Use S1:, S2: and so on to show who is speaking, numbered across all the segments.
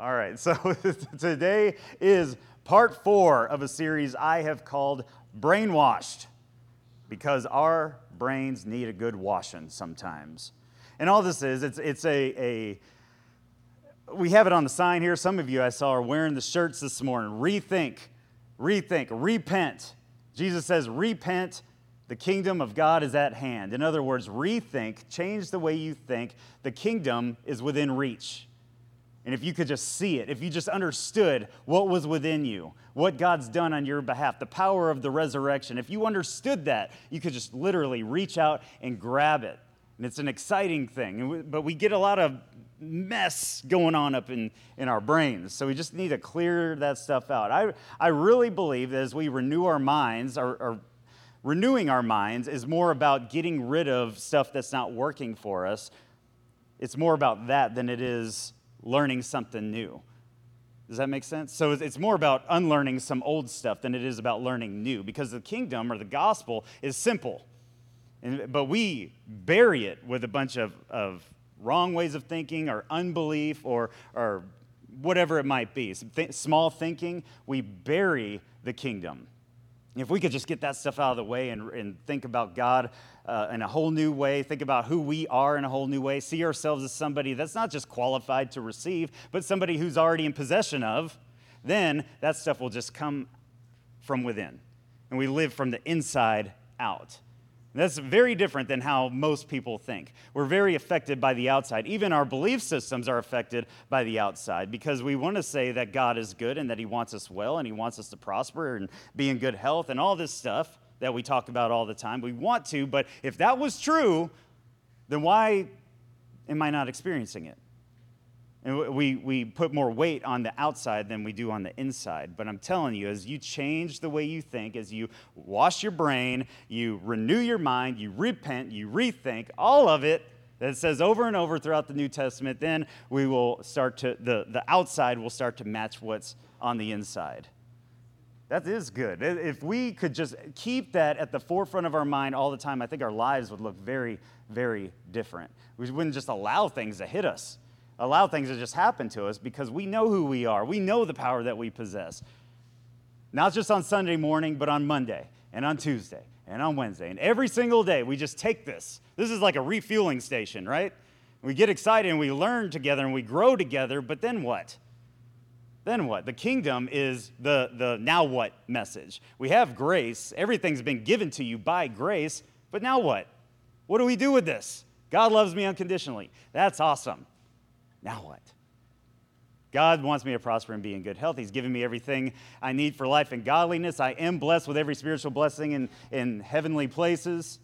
S1: All right, so today is part four of a series I have called Brainwashed because our brains need a good washing sometimes. And all this is, it's, it's a, a, we have it on the sign here. Some of you I saw are wearing the shirts this morning. Rethink, rethink, repent. Jesus says, repent. The kingdom of God is at hand. In other words, rethink, change the way you think. The kingdom is within reach. And if you could just see it, if you just understood what was within you, what God's done on your behalf, the power of the resurrection, if you understood that, you could just literally reach out and grab it. And it's an exciting thing. But we get a lot of mess going on up in, in our brains. So we just need to clear that stuff out. I, I really believe that as we renew our minds, our, our renewing our minds is more about getting rid of stuff that's not working for us. It's more about that than it is learning something new. Does that make sense? So it's more about unlearning some old stuff than it is about learning new because the kingdom or the gospel is simple. And, but we bury it with a bunch of, of wrong ways of thinking or unbelief or, or whatever it might be. Th- small thinking, we bury the kingdom. If we could just get that stuff out of the way and, and think about God uh, in a whole new way, think about who we are in a whole new way, see ourselves as somebody that's not just qualified to receive, but somebody who's already in possession of, then that stuff will just come from within. And we live from the inside out. That's very different than how most people think. We're very affected by the outside. Even our belief systems are affected by the outside because we want to say that God is good and that He wants us well and He wants us to prosper and be in good health and all this stuff that we talk about all the time. We want to, but if that was true, then why am I not experiencing it? And we, we put more weight on the outside than we do on the inside. But I'm telling you, as you change the way you think, as you wash your brain, you renew your mind, you repent, you rethink, all of it that says over and over throughout the New Testament, then we will start to, the, the outside will start to match what's on the inside. That is good. If we could just keep that at the forefront of our mind all the time, I think our lives would look very, very different. We wouldn't just allow things to hit us allow things to just happen to us because we know who we are. We know the power that we possess. Not just on Sunday morning, but on Monday and on Tuesday and on Wednesday. And every single day, we just take this. This is like a refueling station, right? We get excited and we learn together and we grow together, but then what? Then what? The kingdom is the, the now what message. We have grace, everything's been given to you by grace, but now what? What do we do with this? God loves me unconditionally. That's awesome. Now what? God wants me to prosper and be in good health. He's given me everything I need for life and godliness. I am blessed with every spiritual blessing in, in heavenly places.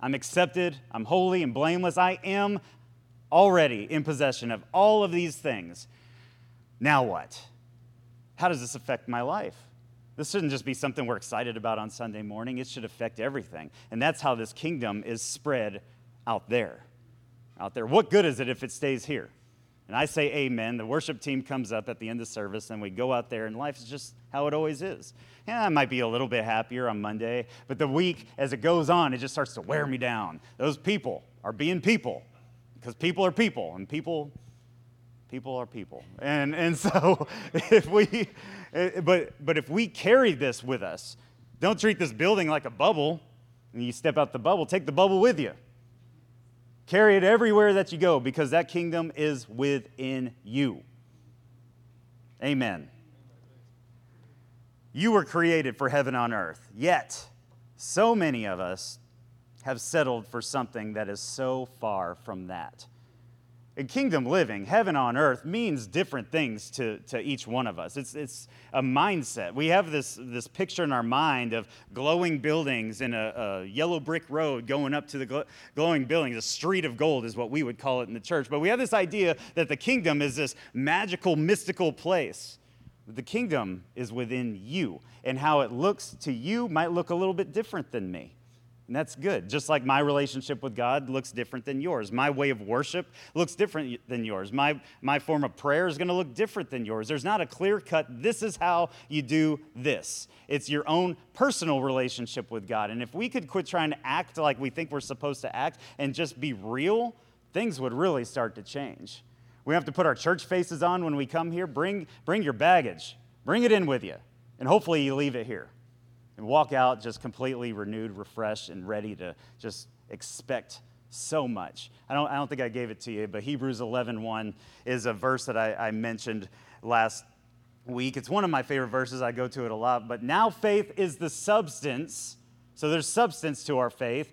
S1: I'm accepted. I'm holy and blameless. I am already in possession of all of these things. Now what? How does this affect my life? This shouldn't just be something we're excited about on Sunday morning. It should affect everything. And that's how this kingdom is spread out there out there. What good is it if it stays here? And I say amen. The worship team comes up at the end of service, and we go out there, and life is just how it always is. Yeah, I might be a little bit happier on Monday, but the week, as it goes on, it just starts to wear me down. Those people are being people because people are people, and people people are people and and so if we eh, but but if we carry this with us don't treat this building like a bubble and you step out the bubble take the bubble with you Carry it everywhere that you go because that kingdom is within you. Amen. You were created for heaven on earth, yet so many of us have settled for something that is so far from that. In kingdom living, heaven on earth means different things to, to each one of us. It's, it's a mindset. We have this, this picture in our mind of glowing buildings and a, a yellow brick road going up to the glowing buildings. A street of gold is what we would call it in the church. But we have this idea that the kingdom is this magical, mystical place. The kingdom is within you, and how it looks to you might look a little bit different than me. And that's good. Just like my relationship with God looks different than yours. My way of worship looks different than yours. My, my form of prayer is going to look different than yours. There's not a clear cut, this is how you do this. It's your own personal relationship with God. And if we could quit trying to act like we think we're supposed to act and just be real, things would really start to change. We have to put our church faces on when we come here. Bring, bring your baggage, bring it in with you, and hopefully you leave it here and walk out just completely renewed, refreshed, and ready to just expect so much. I don't, I don't think I gave it to you, but Hebrews 11 1 is a verse that I, I mentioned last week. It's one of my favorite verses. I go to it a lot. But now faith is the substance, so there's substance to our faith,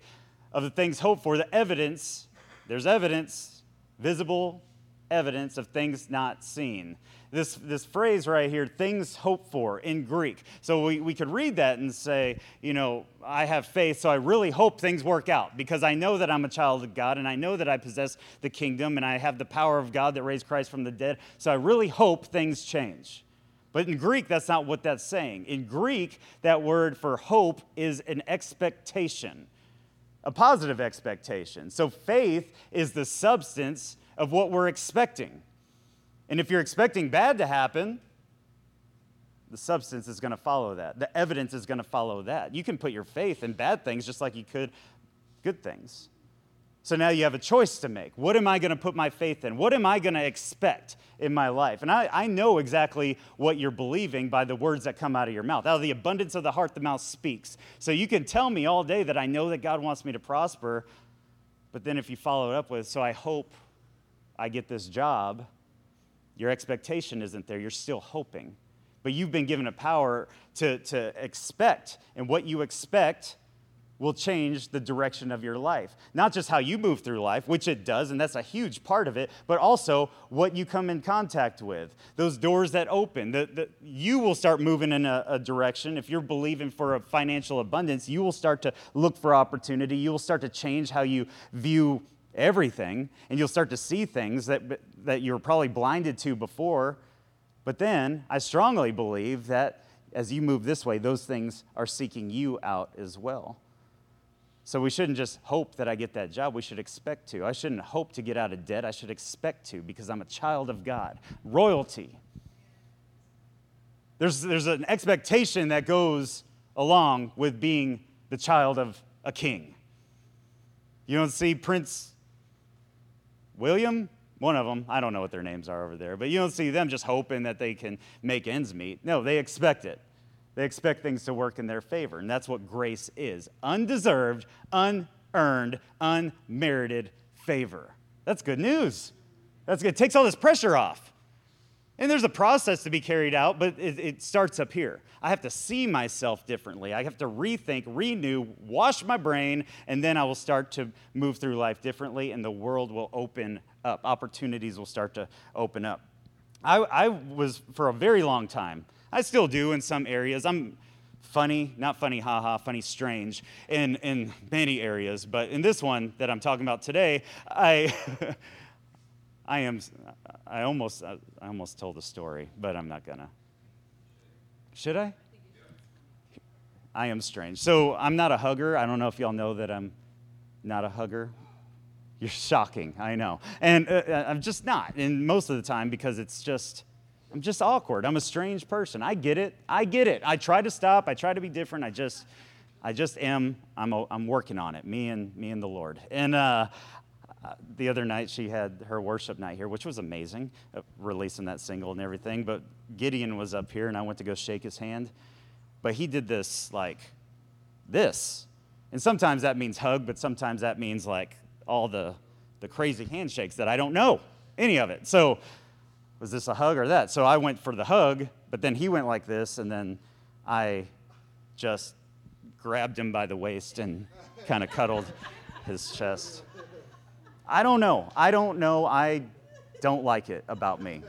S1: of the things hoped for, the evidence, there's evidence, visible evidence of things not seen this, this phrase right here, things hoped for in Greek. So we, we could read that and say, you know, I have faith, so I really hope things work out because I know that I'm a child of God and I know that I possess the kingdom and I have the power of God that raised Christ from the dead. So I really hope things change. But in Greek, that's not what that's saying. In Greek, that word for hope is an expectation, a positive expectation. So faith is the substance of what we're expecting. And if you're expecting bad to happen, the substance is going to follow that. The evidence is going to follow that. You can put your faith in bad things just like you could good things. So now you have a choice to make. What am I going to put my faith in? What am I going to expect in my life? And I, I know exactly what you're believing by the words that come out of your mouth. Out of the abundance of the heart, the mouth speaks. So you can tell me all day that I know that God wants me to prosper, but then if you follow it up with, so I hope I get this job, your expectation isn't there, you're still hoping. But you've been given a power to, to expect, and what you expect will change the direction of your life. Not just how you move through life, which it does, and that's a huge part of it, but also what you come in contact with. Those doors that open, the, the, you will start moving in a, a direction. If you're believing for a financial abundance, you will start to look for opportunity. You will start to change how you view everything, and you'll start to see things that, that you were probably blinded to before. But then I strongly believe that as you move this way, those things are seeking you out as well. So we shouldn't just hope that I get that job. We should expect to. I shouldn't hope to get out of debt. I should expect to because I'm a child of God. Royalty. There's, there's an expectation that goes along with being the child of a king. You don't see Prince William, one of them, I don't know what their names are over there, but you don't see them just hoping that they can make ends meet. No, they expect it. They expect things to work in their favor. And that's what grace is undeserved, unearned, unmerited favor. That's good news. That's good. It takes all this pressure off. There's a process to be carried out, but it, it, starts up here. I have to see myself differently. I have to rethink, renew, wash my brain, and then I will start to move through life differently, and the world will open up. Opportunities will start to open up. I, I was, for a very long time, I still do in some areas. I'm funny, not funny, haha, funny, strange in, in many areas, but in this one that I'm talking about today, I. I am, I almost, I almost told a story, but I'm not gonna. Should I? I am strange. So I'm not a hugger. I don't know if y'all know that I'm not a hugger. You're shocking, I know. And uh, uh I'm just not. And most of the time, because it's just, I'm just awkward. I'm a strange person. I get it. I get it. I try to stop. I try to be different. I just, I just am. I'm, a, I'm working on it. Me and me and the Lord. And uh, uh, the other night she had her worship night here, which was amazing, uh, releasing that single and everything. But Gideon was up here, and I went to go shake his hand. But he did this like this. And sometimes that means hug, but sometimes that means like all the, the crazy handshakes that I don't know any of it. So was this a hug or that? So I went for the hug, but then he went like this, and then I just grabbed him by the waist and kind of cuddled his chest. I don't know. I don't know. I don't like it about me.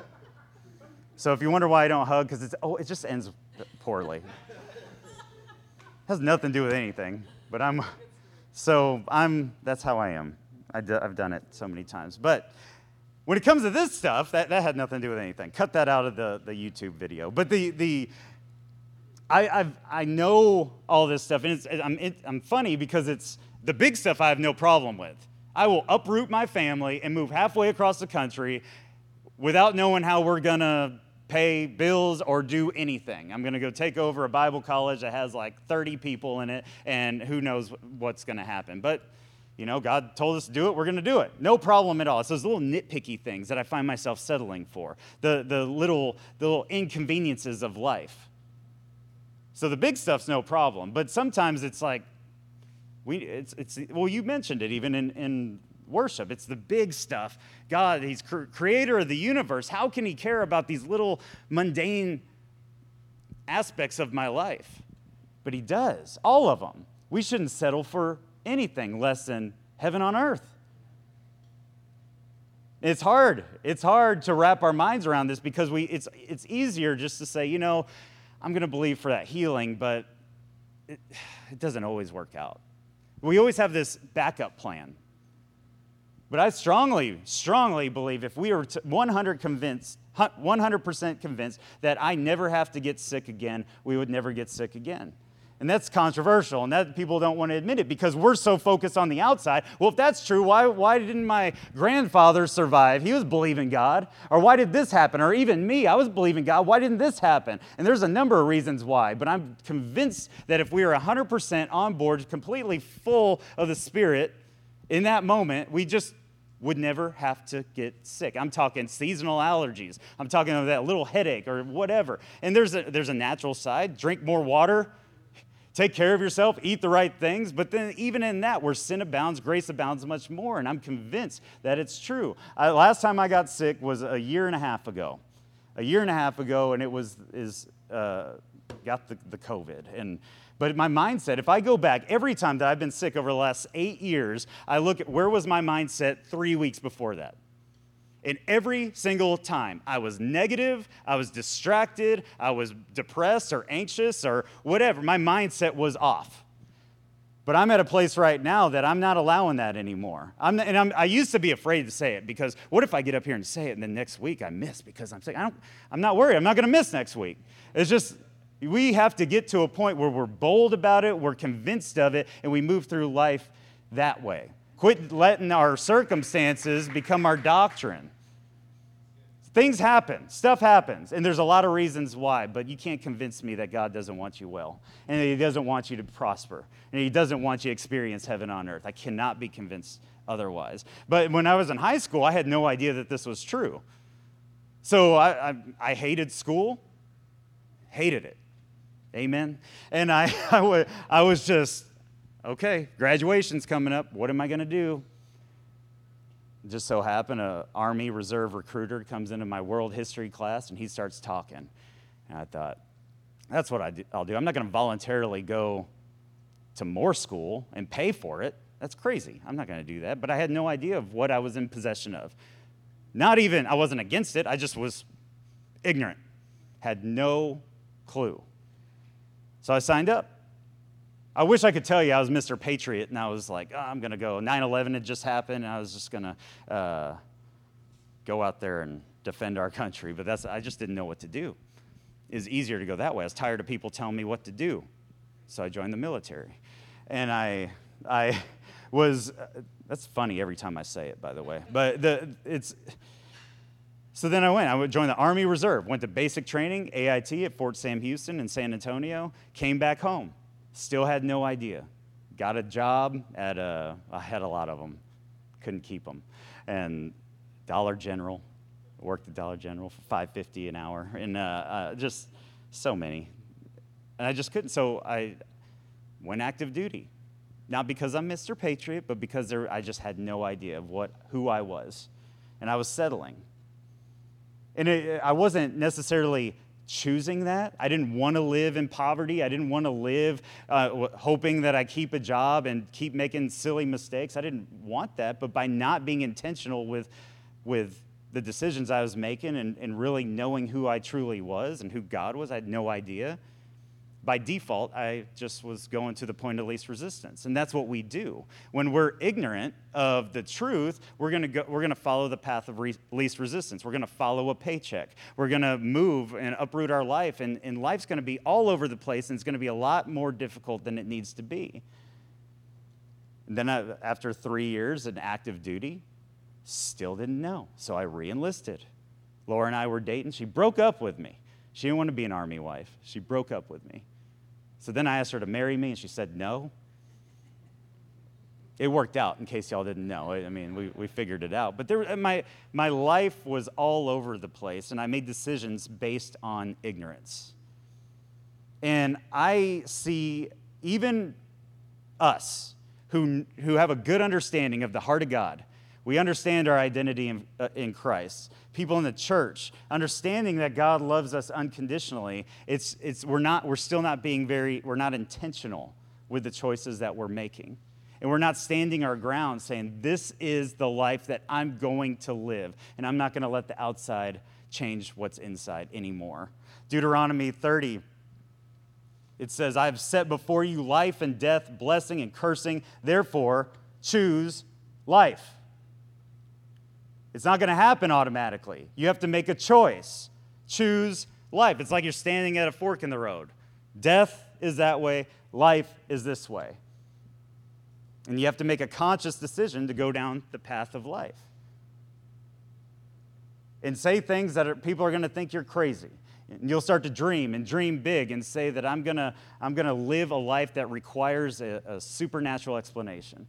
S1: So if you wonder why I don't hug, because it's oh, it just ends poorly. It has nothing to do with anything. But I'm so I'm that's how I am. I d- I've done it so many times. But when it comes to this stuff, that, that had nothing to do with anything. Cut that out of the, the YouTube video. But the the I I've, I know all this stuff, and it's, I'm it, I'm funny because it's the big stuff I have no problem with. I will uproot my family and move halfway across the country without knowing how we're going to pay bills or do anything. I'm going to go take over a Bible college that has like 30 people in it, and who knows what's going to happen. But You know, God told us to do it, we're going to do it. No problem at all. It's those little nitpicky things that I find myself settling for, the, the, little, the little inconveniences of life. So the big stuff's no problem, but sometimes it's like, we, it's, it's, well, you mentioned it even in, in worship. It's the big stuff. God, He's creator of the universe. How can He care about these little mundane aspects of my life? But He does, all of them. We shouldn't settle for anything less than heaven on earth. It's hard. It's hard to wrap our minds around this because we, it's, it's easier just to say, you know, I'm going to believe for that healing, but it, it doesn't always work out. We always have this backup plan. But I strongly, strongly believe if we are 100 convinced, 100% convinced that I never have to get sick again, we would never get sick again. And that's controversial, and that people don't want to admit it because we're so focused on the outside. Well, if that's true, why, why didn't my grandfather survive? He was believing God. Or why did this happen? Or even me, I was believing God. Why didn't this happen? And there's a number of reasons why, but I'm convinced that if we are 100% on board, completely full of the Spirit in that moment, we just would never have to get sick. I'm talking seasonal allergies. I'm talking about that little headache or whatever. And there's a, there's a natural side. Drink more water take care of yourself, eat the right things. But then, even in that, where sin abounds, grace abounds much more. And I'm convinced that it's true. I, last time I got sick was a year and a half ago. A year and a half ago, and it was is uh, got the, the COVID. And but my mindset, if I go back every time that I've been sick over the last eight years, I look at where was my mindset three weeks before that. And every single time I was negative, I was distracted, I was depressed or anxious or whatever. My mindset was off. But I'm at a place right now that I'm not allowing that anymore. I'm, and I'm, i used to be afraid to say it because what if I get up here and say it and then next week I miss because I'm saying I don't, I'm not worried. I'm not going to miss next week. It's just we have to get to a point where we're bold about it, we're convinced of it, and we move through life that way. Quit letting our circumstances become our doctrine. Things happen, stuff happens, and there's a lot of reasons why, but you can't convince me that God doesn't want you well, and He doesn't want you to prosper, and He doesn't want you to experience heaven on earth. I cannot be convinced otherwise. But when I was in high school, I had no idea that this was true. So I, I, I hated school, hated it. Amen. And I, I was just okay, graduation's coming up. What am I going to do? Just so happened, a Army Reserve recruiter comes into my world history class and he starts talking. And I thought, that's what I will do. I'm not going to voluntarily go to more school and pay for it. That's crazy. I'm not going to do that. But I had no idea of what I was in possession of. Not even, I wasn't against it, I just was ignorant, had no clue. So I signed up. I wish I could tell you I was Mr. Patriot and I was like, oh, I'm going to go. 9 11 had just happened and I was just going to uh, go out there and defend our country. But that's, I just didn't know what to do. It was easier to go that way. I was tired of people telling me what to do. So I joined the military. And I, I was, uh, that's funny every time I say it, by the way. But the, it's, so then I went. I joined the Army Reserve, went to basic training, AIT at Fort Sam Houston in San Antonio, came back home Still had no idea. Got a job at a, I had a lot of them, couldn't keep them. And Dollar General, worked at Dollar General for 550 an hour, and uh, uh, just so many. And I just couldn't. So I went active duty. Not because I'm Mr. Patriot, but because there, I just had no idea of what, who I was. And I was settling. And it, I wasn't necessarily choosing that. I didn't want to live in poverty. I didn't want to live uh, hoping that I keep a job and keep making silly mistakes. I didn't want that. But by not being intentional with, with the decisions I was making and, and really knowing who I truly was and who God was, I had no idea by default, I just was going to the point of least resistance. And that's what we do. When we're ignorant of the truth, we're going going to follow the path of re- least resistance. We're going to follow a paycheck. We're going to move and uproot our life. And, and life's going to be all over the place, and it's going to be a lot more difficult than it needs to be. And then I, after three years in active duty, still didn't know. So I re enlisted. Laura and I were dating. She broke up with me. She didn't want to be an army wife. She broke up with me. So then I asked her to marry me, and she said no. it worked out, in case y'all didn't know. I mean, we, we figured it out. But there, uh, my, my life was all over the place, and I made decisions based on ignorance. And I see even us who, who have a good understanding of the heart of God, we understand our identity in, uh, in Christ. People in the church, understanding that God loves us unconditionally, it's, it's, we're, not, we're still not being very, we're not intentional with the choices that we're making. And we're not standing our ground saying, This is the life that I'm going to live, and I'm not going to let the outside change what's inside anymore. Deuteronomy 30, it says, I have set before you life and death, blessing and cursing. Therefore, choose life. It's not going to happen automatically. You have to make a choice. Choose life. It's like you're standing at a fork in the road. Death is that way, life is this way. And you have to make a conscious decision to go down the path of life. And say things that are, people are going to think you're crazy. And you'll start to dream and dream big and say that I'm going to I'm going to live a life that requires a, a supernatural explanation.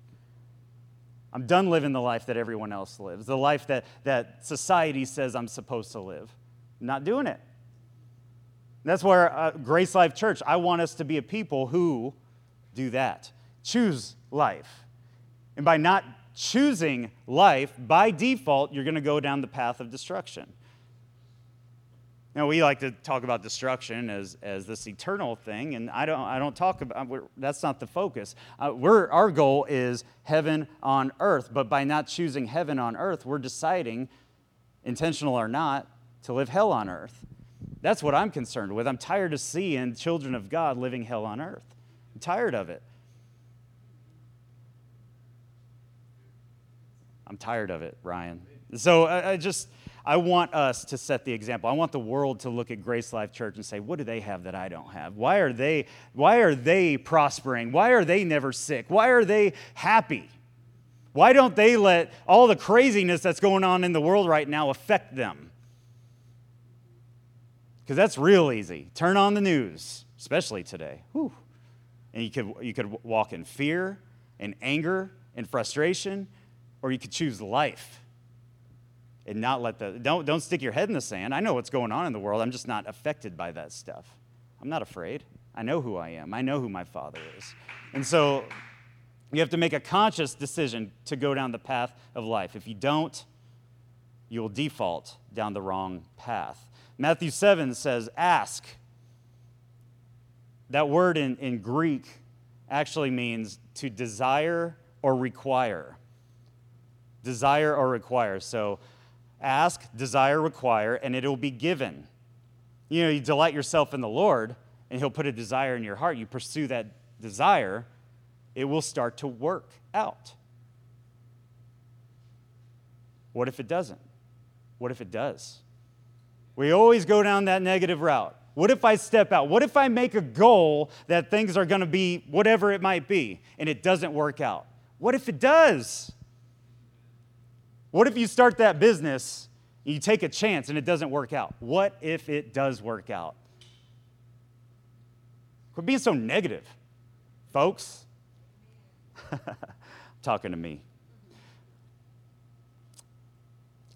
S1: I'm done living the life that everyone else lives, the life that, that society says I'm supposed to live. I'm not doing it. That's where uh, Grace Life Church, I want us to be a people who do that. Choose life. And by not choosing life, by default, you're going to go down the path of destruction. Now, we like to talk about destruction as, as this eternal thing, and I don't, I don't talk about that's not the focus. Uh, we're, our goal is heaven on earth, but by not choosing heaven on earth, we're deciding, intentional or not, to live hell on earth. That's what I'm concerned with. I'm tired of seeing children of God living hell on earth. I'm tired of it. I'm tired of it, Ryan. So I, I just, I want us to set the example. I want the world to look at Grace Life Church and say, what do they have that I don't have? Why are they, why are they prospering? Why are they never sick? Why are they happy? Why don't they let all the craziness that's going on in the world right now affect them? Because that's real easy. Turn on the news, especially today. Whew. And you could, you could walk in fear and anger and frustration or you could choose life and not let the don't don't stick your head in the sand. I know what's going on in the world. I'm just not affected by that stuff. I'm not afraid. I know who I am. I know who my father is. And so you have to make a conscious decision to go down the path of life. If you don't, you will default down the wrong path. Matthew 7 says, ask. That word in, in Greek actually means to desire or require desire or require. So ask, desire, require, and it will be given. You know, you delight yourself in the Lord, and He'll put a desire in your heart. You pursue that desire, it will start to work out. What if it doesn't? What if it does? We always go down that negative route. What if I step out? What if I make a goal that things are going to be whatever it might be and it doesn't work out? What if it does? What if you start that business, you take a chance and it doesn't work out? What if it does work out? Quit being so negative, folks. Talking to me.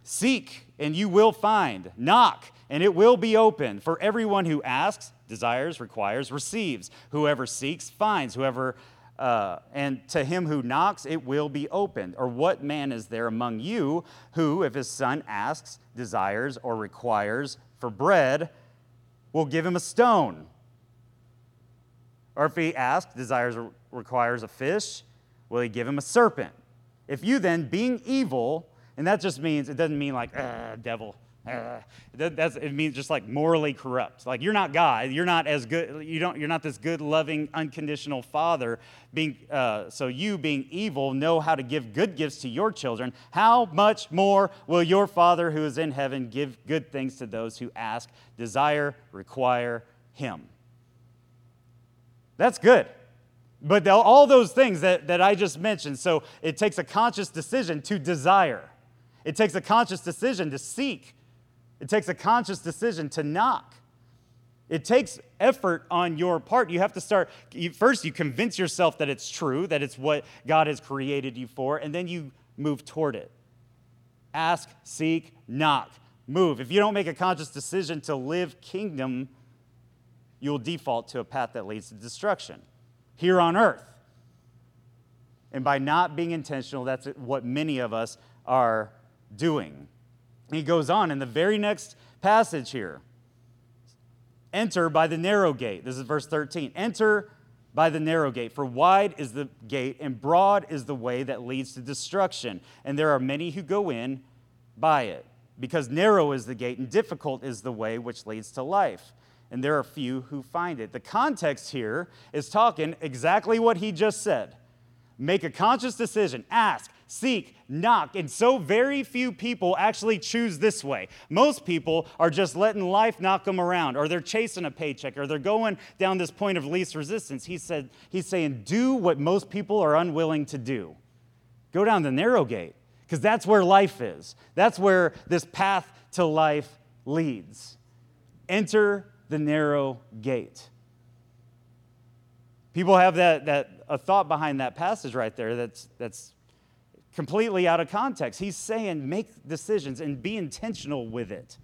S1: Seek and you will find. Knock and it will be open. For everyone who asks, desires, requires, receives. Whoever seeks, finds. Whoever uh, and to him who knocks, it will be opened. Or what man is there among you who, if his son asks, desires, or requires for bread, will give him a stone? Or if he asks, desires, or requires a fish, will he give him a serpent? If you then, being evil, and that just means, it doesn't mean like, devil, that, it means just like morally corrupt. Like you're not God. You're not as good. You don't. You're not this good, loving, unconditional Father. Being uh, so, you being evil know how to give good gifts to your children. How much more will your Father who is in heaven give good things to those who ask, desire, require Him? That's good. But all those things that, that I just mentioned, so it takes a conscious decision to desire. It takes a conscious decision to seek it takes a conscious decision to knock. It takes effort on your part. You have to start, you, first, you convince yourself that it's true, that it's what God has created you for, and then you move toward it. Ask, seek, knock, move. If you don't make a conscious decision to live kingdom, you'll default to a path that leads to destruction here on earth. And by not being intentional, that's what many of us are doing. He goes on in the very next passage here. Enter by the narrow gate. This is verse 13. Enter by the narrow gate, for wide is the gate and broad is the way that leads to destruction, and there are many who go in by it. Because narrow is the gate and difficult is the way which leads to life, and there are few who find it. The context here is talking exactly what he just said. Make a conscious decision, ask, seek, knock. And so very few people actually choose this way. Most people are just letting life knock them around, or they're chasing a paycheck, or they're going down this point of least resistance. He said, he's saying, do what most people are unwilling to do. Go down the narrow gate, because that's where life is. That's where this path to life leads. Enter the narrow gate. People have that, that a thought behind that passage right there that's, that's completely out of context. He's saying make decisions and be intentional with it.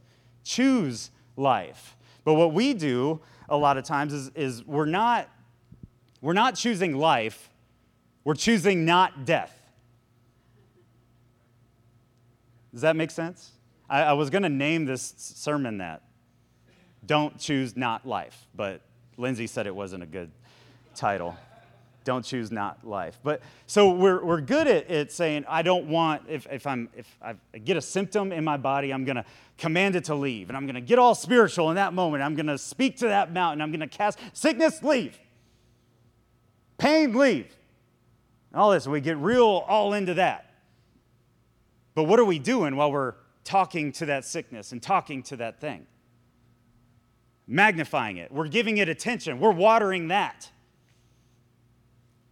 S1: Choose life. But what we do a lot of times is, is we're, not, we're not choosing life, we're choosing not death. Does that make sense? I, I was going to name this sermon that. Don't choose not life, but Lindsay said it wasn't a good title don't choose not life. But so we're, we're good at, at saying, I don't want, if, if, I'm, if I get a symptom in my body, I'm going to command it to leave. And I'm going to get all spiritual in that moment. I'm going to speak to that mountain. I'm going to cast sickness, leave. Pain, leave. all this. We get real all into that. But what are we doing while we're talking to that sickness and talking to that thing? Magnifying it. We're giving it attention. We're watering that.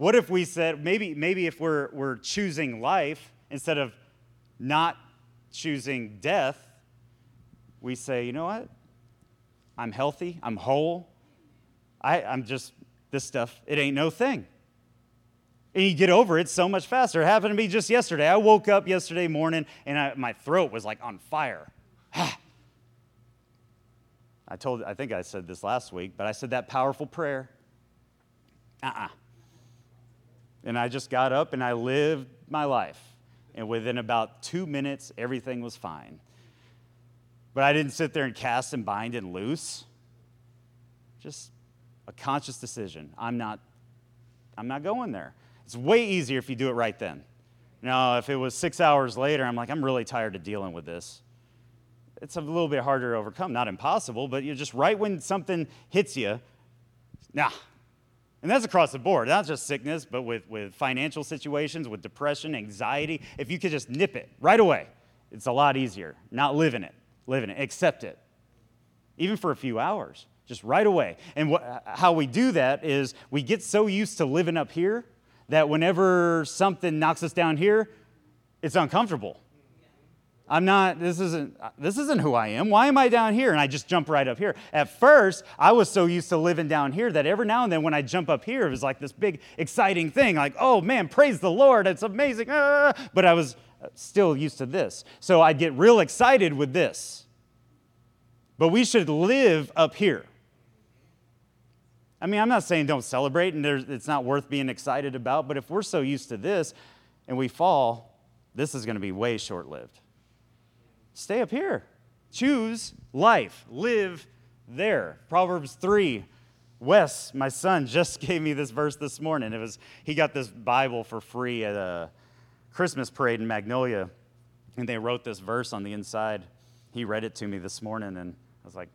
S1: What if we said, maybe, maybe if we're, we're choosing life instead of not choosing death, we say, you know what? I'm healthy, I'm whole. I, I'm just, this stuff, it ain't no thing. And you get over it so much faster. It happened to me just yesterday. I woke up yesterday morning and I, my throat was like on fire. I told, I think I said this last week, but I said that powerful prayer. Uh uh-uh. And I just got up and I lived my life. And within about two minutes, everything was fine. But I didn't sit there and cast and bind and loose. Just a conscious decision. I'm not, I'm not going there. It's way easier if you do it right then. Now, if it was six hours later, I'm like, I'm really tired of dealing with this. It's a little bit harder to overcome. Not impossible, but you're just right when something hits you, nah, and that's across the board, not just sickness, but with, with financial situations, with depression, anxiety. If you could just nip it right away, it's a lot easier. Not live in it, live in it, accept it. Even for a few hours, just right away. And what, how we do that is we get so used to living up here that whenever something knocks us down here, it's uncomfortable. I'm not, this isn't, this isn't who I am. Why am I down here? And I just jump right up here. At first, I was so used to living down here that every now and then when I jump up here, it was like this big exciting thing, like, oh man, praise the Lord, it's amazing. Ah. But I was still used to this. So I'd get real excited with this. But we should live up here. I mean, I'm not saying don't celebrate and it's not worth being excited about, but if we're so used to this and we fall, this is going to be way short lived stay up here. Choose life. Live there. Proverbs 3. Wes, my son, just gave me this verse this morning. It was he got this Bible for free at a Christmas parade in Magnolia, and they wrote this verse on the inside. He read it to me this morning, and I was like,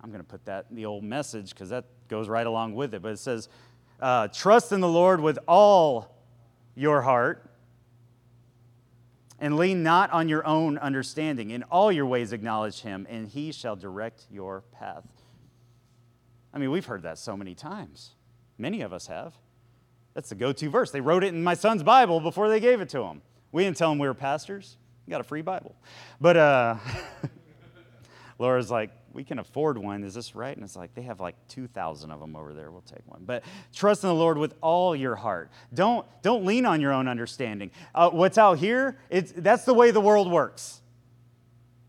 S1: I'm going to put that in the old message because that goes right along with it. But it says, uh, Trust in the Lord with all your heart and lean not on your own understanding. In all your ways acknowledge him, and he shall direct your path. I mean, we've heard that so many times. Many of us have. That's the go to verse. They wrote it in my son's Bible before they gave it to him. We didn't tell him we were pastors. We got a free Bible. But uh, Laura's like, we can afford one. Is this right? And it's like, they have like 2,000 of them over there. We'll take one. But trust in the Lord with all your heart. Don't, don't lean on your own understanding. Uh, what's out here, it's, that's the way the world works.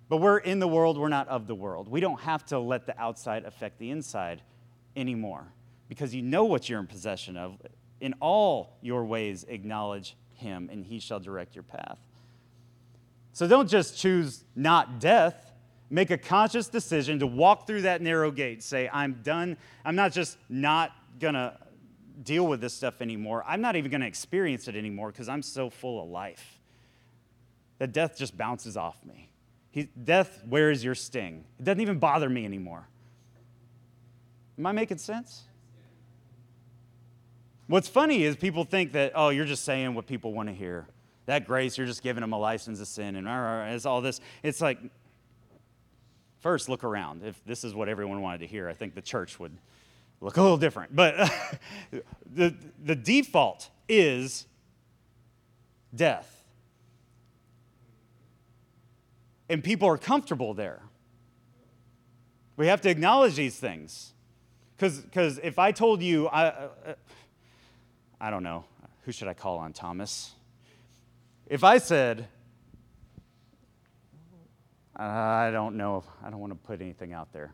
S1: But we're in the world, we're not of the world. We don't have to let the outside affect the inside anymore because you know what you're in possession of. In all your ways, acknowledge him, and he shall direct your path. So don't just choose not death. Make a conscious decision to walk through that narrow gate. Say, I'm done. I'm not just not going to deal with this stuff anymore. I'm not even going to experience it anymore because I'm so full of life that death just bounces off me. He, death, where is your sting? It doesn't even bother me anymore. Am I making sense? What's funny is people think that, oh, you're just saying what people want to hear. That grace, you're just giving them a license to sin, and it's all this. It's like, first, look around. If this is what everyone wanted to hear, I think the church would look a little different. But the, the default is death. And people are comfortable there. We have to acknowledge these things. Because if I told you, I, uh, I don't know, who should I call on, Thomas? If I said, Uh, I don't know, I don't want to put anything out there.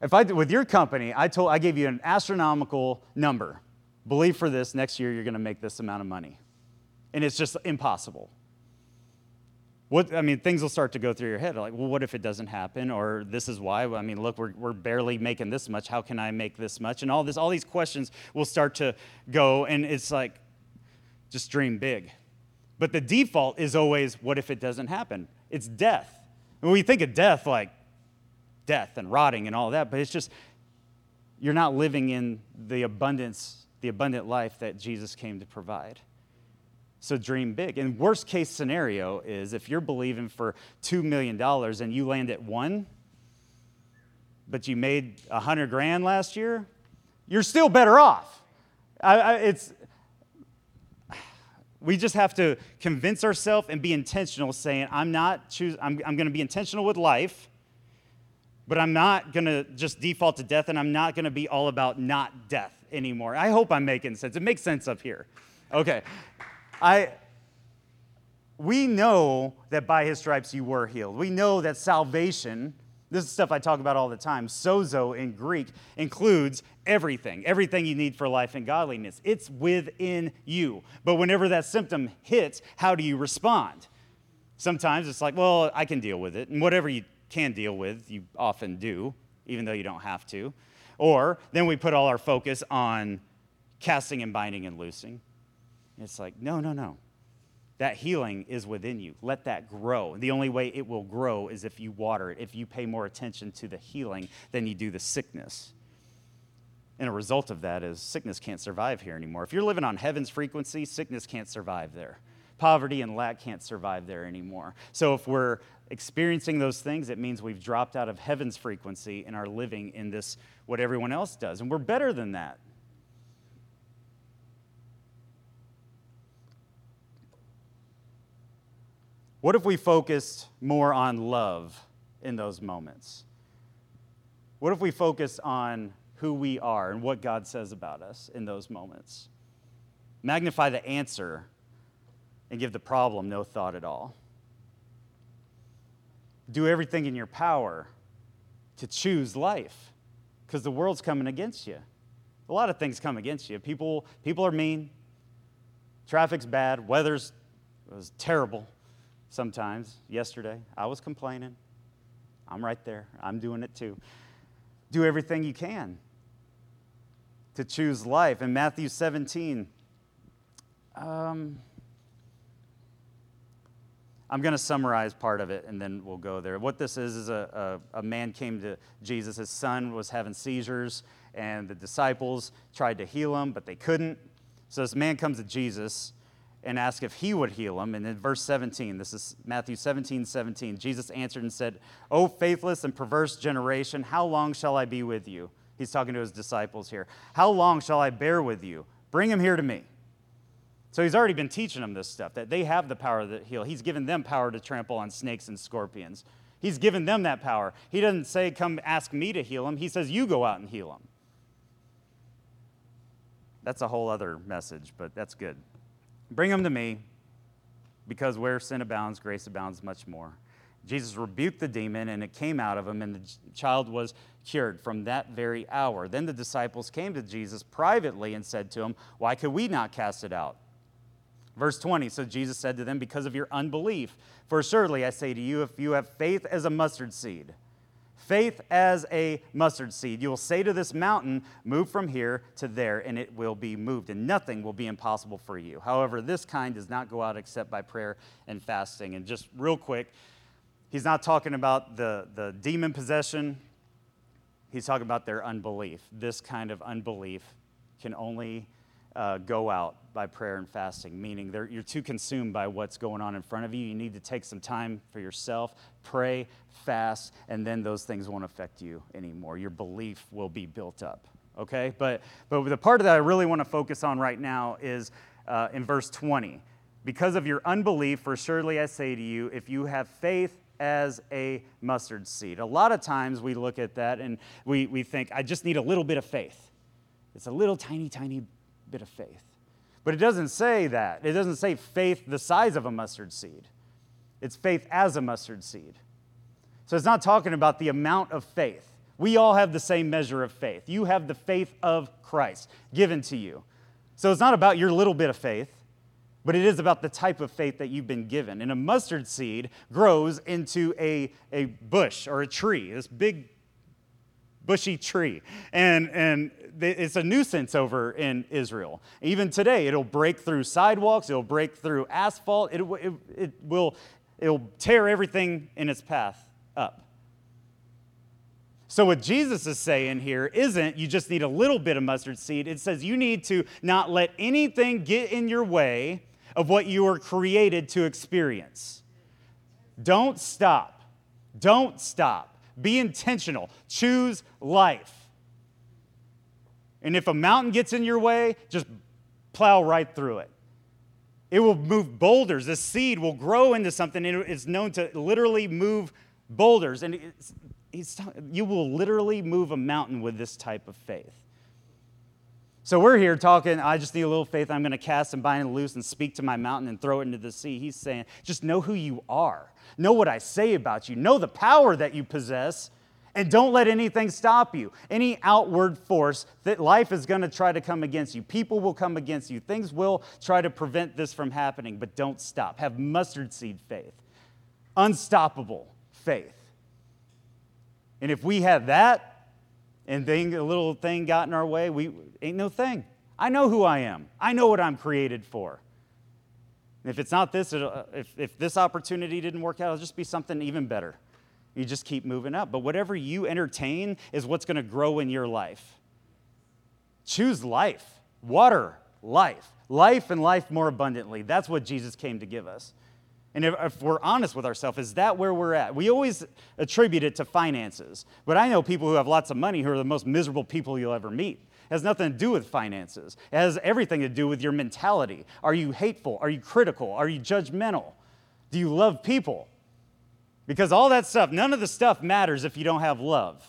S1: If I, with your company, I, told, I gave you an astronomical number. Believe for this, next year you're going to make this amount of money. And it's just impossible. What, I mean, things will start to go through your head like, well, what if it doesn't happen? Or this is why. I mean, look, we're, we're barely making this much. How can I make this much? And all this, all these questions will start to go, and it's like, just dream big. But the default is always, what if it doesn't happen? It's death. And we think of death like death and rotting and all that, but it's just, you're not living in the abundance, the abundant life that Jesus came to provide. So dream big. And worst case scenario is if you're believing for $2 million and you land at one, but you made 100 grand last year, you're still better off. I, I, it's, we just have to convince ourselves and be intentional saying, I'm not choose, I'm, I'm going to be intentional with life, but I'm not going to just default to death and I'm not going to be all about not death anymore. I hope I'm making sense. It makes sense up here. Okay. I, we know that by his stripes you were healed. We know that salvation, this is stuff I talk about all the time, sozo in Greek includes everything, everything you need for life and godliness. It's within you. But whenever that symptom hits, how do you respond? Sometimes it's like, well, I can deal with it. And whatever you can deal with, you often do, even though you don't have to. Or then we put all our focus on casting and binding and loosing. It's like, no, no, no. That healing is within you. Let that grow. The only way it will grow is if you water it, if you pay more attention to the healing than you do the sickness. And a result of that is sickness can't survive here anymore. If you're living on heaven's frequency, sickness can't survive there. Poverty and lack can't survive there anymore. So if we're experiencing those things, it means we've dropped out of heaven's frequency and are living in this, what everyone else does. And we're better than that. What if we focused more on love in those moments? What if we focus on who we are and what God says about us in those moments? Magnify the answer and give the problem no thought at all. Do everything in your power to choose life because the world's coming against you. A lot of things come against you. People, people are mean, traffic's bad, weather's was terrible sometimes. Yesterday, I was complaining. I'm right there. I'm doing it too. Do everything you can to choose life. In Matthew 17, um, I'm going to summarize part of it and then we'll go there. What this is is a, a, a, man came to Jesus. His son was having seizures, and the disciples tried to heal him, but they couldn't. So this man comes to Jesus and asked if he would heal him. And in verse 17, this is Matthew 17, 17, Jesus answered and said, O faithless and perverse generation, how long shall I be with you? He's talking to his disciples here. How long shall I bear with you? Bring him here to me. So he's already been teaching them this stuff, that they have the power to heal. He's given them power to trample on snakes and scorpions. He's given them that power. He doesn't say, Come ask me to heal them. He says, You go out and heal them. That's a whole other message, but that's good. Bring them to me, because where sin abounds, grace abounds much more. Jesus rebuked the demon, and it came out of him, and the child was cured from that very hour. Then the disciples came to Jesus privately and said to him, Why could we not cast it out? Verse 20 So Jesus said to them, Because of your unbelief. For surely I say to you, if you have faith as a mustard seed, faith as a mustard seed, you will say to this mountain, Move from here to there, and it will be moved, and nothing will be impossible for you. However, this kind does not go out except by prayer and fasting. And just real quick, he's not talking about the, the demon possession, he's talking about their unbelief. This kind of unbelief can only uh, go out by prayer and fasting, meaning you're too consumed by what's going on in front of you. You need to take some time for yourself, pray, fast, and then those things won't affect you anymore. Your belief will be built up. Okay? But, but the part that I really want to focus on right now is uh, in verse 20. Because of your unbelief, for surely I say to you, if you have faith as a mustard seed. A lot of times we look at that and we, we think, I just need a little bit of faith. It's a little tiny, tiny bit of faith. But it doesn't say that. It doesn't say faith the size of a mustard seed, it's faith as a mustard seed. So it's not talking about the amount of faith. We all have the same measure of faith. You have the faith of Christ given to you. So it's not about your little bit of faith, but it is about the type of faith that you've been given. And a mustard seed grows into a, a bush or a tree, this big bushy tree. And, and it's a nuisance over in Israel. Even today, it'll break through sidewalks, it'll break through asphalt, it, it, it will it'll tear everything in its path up. So, what Jesus is saying here isn't you just need a little bit of mustard seed. It says you need to not let anything get in your way of what you were created to experience. Don't stop. Don't stop. Be intentional. Choose life. And if a mountain gets in your way, just plow right through it. It will move boulders. The seed will grow into something. It's known to literally move boulders. And it's, it's, you will literally move a mountain with this type of faith. So we're here talking, I just need a little faith. I'm going to cast and bind and loose and speak to my mountain and throw it into the sea. He's saying, just know who you are. Know what I say about you. Know the power that you possess and don't let anything stop you. Any outward force that life is going to try to come against you, people will come against you, things will try to prevent this from happening, but don't stop. Have mustard seed faith, unstoppable faith. And if we have that, and thing, a little thing got in our way, we ain't no thing. I know who I am. I know what I'm created for. And if it's not this, if, if this opportunity didn't work out, it'll just be something even better. You just keep moving up. But whatever you entertain is what's going to grow in your life. Choose life, water, life, life and life more abundantly. That's what Jesus came to give us. And if, if, we're honest with ourselves, is that where we're at? We always attribute it to finances. But I know people who have lots of money who are the most miserable people you'll ever meet. It has nothing to do with finances, it has everything to do with your mentality. Are you hateful? Are you critical? Are you judgmental? Do you love people? Because all that stuff, none of the stuff matters if you don't have love.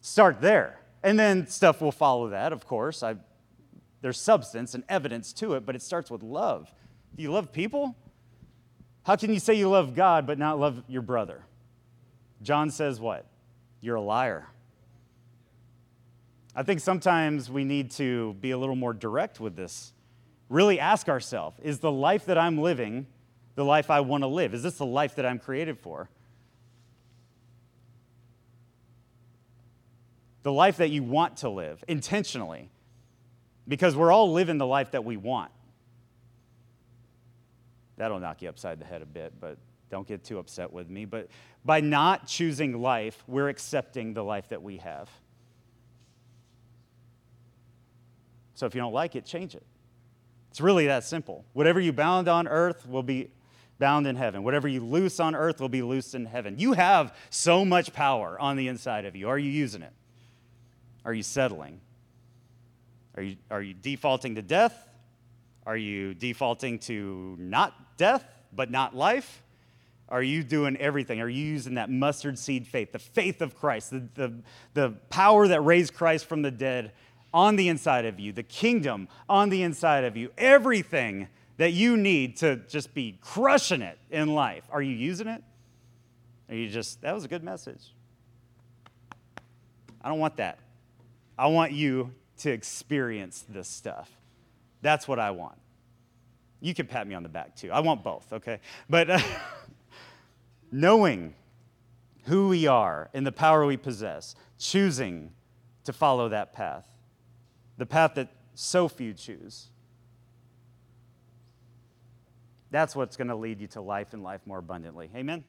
S1: Start there. And then stuff will follow that, of course. I, there's substance and evidence to it, but it starts with love. Do you love people? How can you say you love God but not love your brother? John says what? You're a liar. I think sometimes we need to be a little more direct with this. Really ask ourselves is the life that I'm living the life I want to live? Is this the life that I'm created for? The life that you want to live intentionally. Because we're all living the life that we want. That'll knock you upside the head a bit, but don't get too upset with me. But by not choosing life, we're accepting the life that we have. So if you don't like it, change it. It's really that simple. Whatever you bound on earth will be bound in heaven. Whatever you loose on earth will be loosed in heaven. You have so much power on the inside of you. Are you using it? Are you settling? Are you, are you defaulting to death? Are you defaulting to not death, but not life? Are you doing everything? Are you using that mustard seed faith, the faith of Christ, the, the, the power that raised Christ from the dead on the inside of you, the kingdom on the inside of you, everything that you need to just be crushing it in life? Are you using it? Are you just, that was a good message? I don't want that. I want you to experience this stuff. That's what I want. You can pat me on the back too. I want both, okay? But uh, knowing who we are and the power we possess, choosing to follow that path, the path that so few choose, that's what's going to lead you to life and life more abundantly. Amen?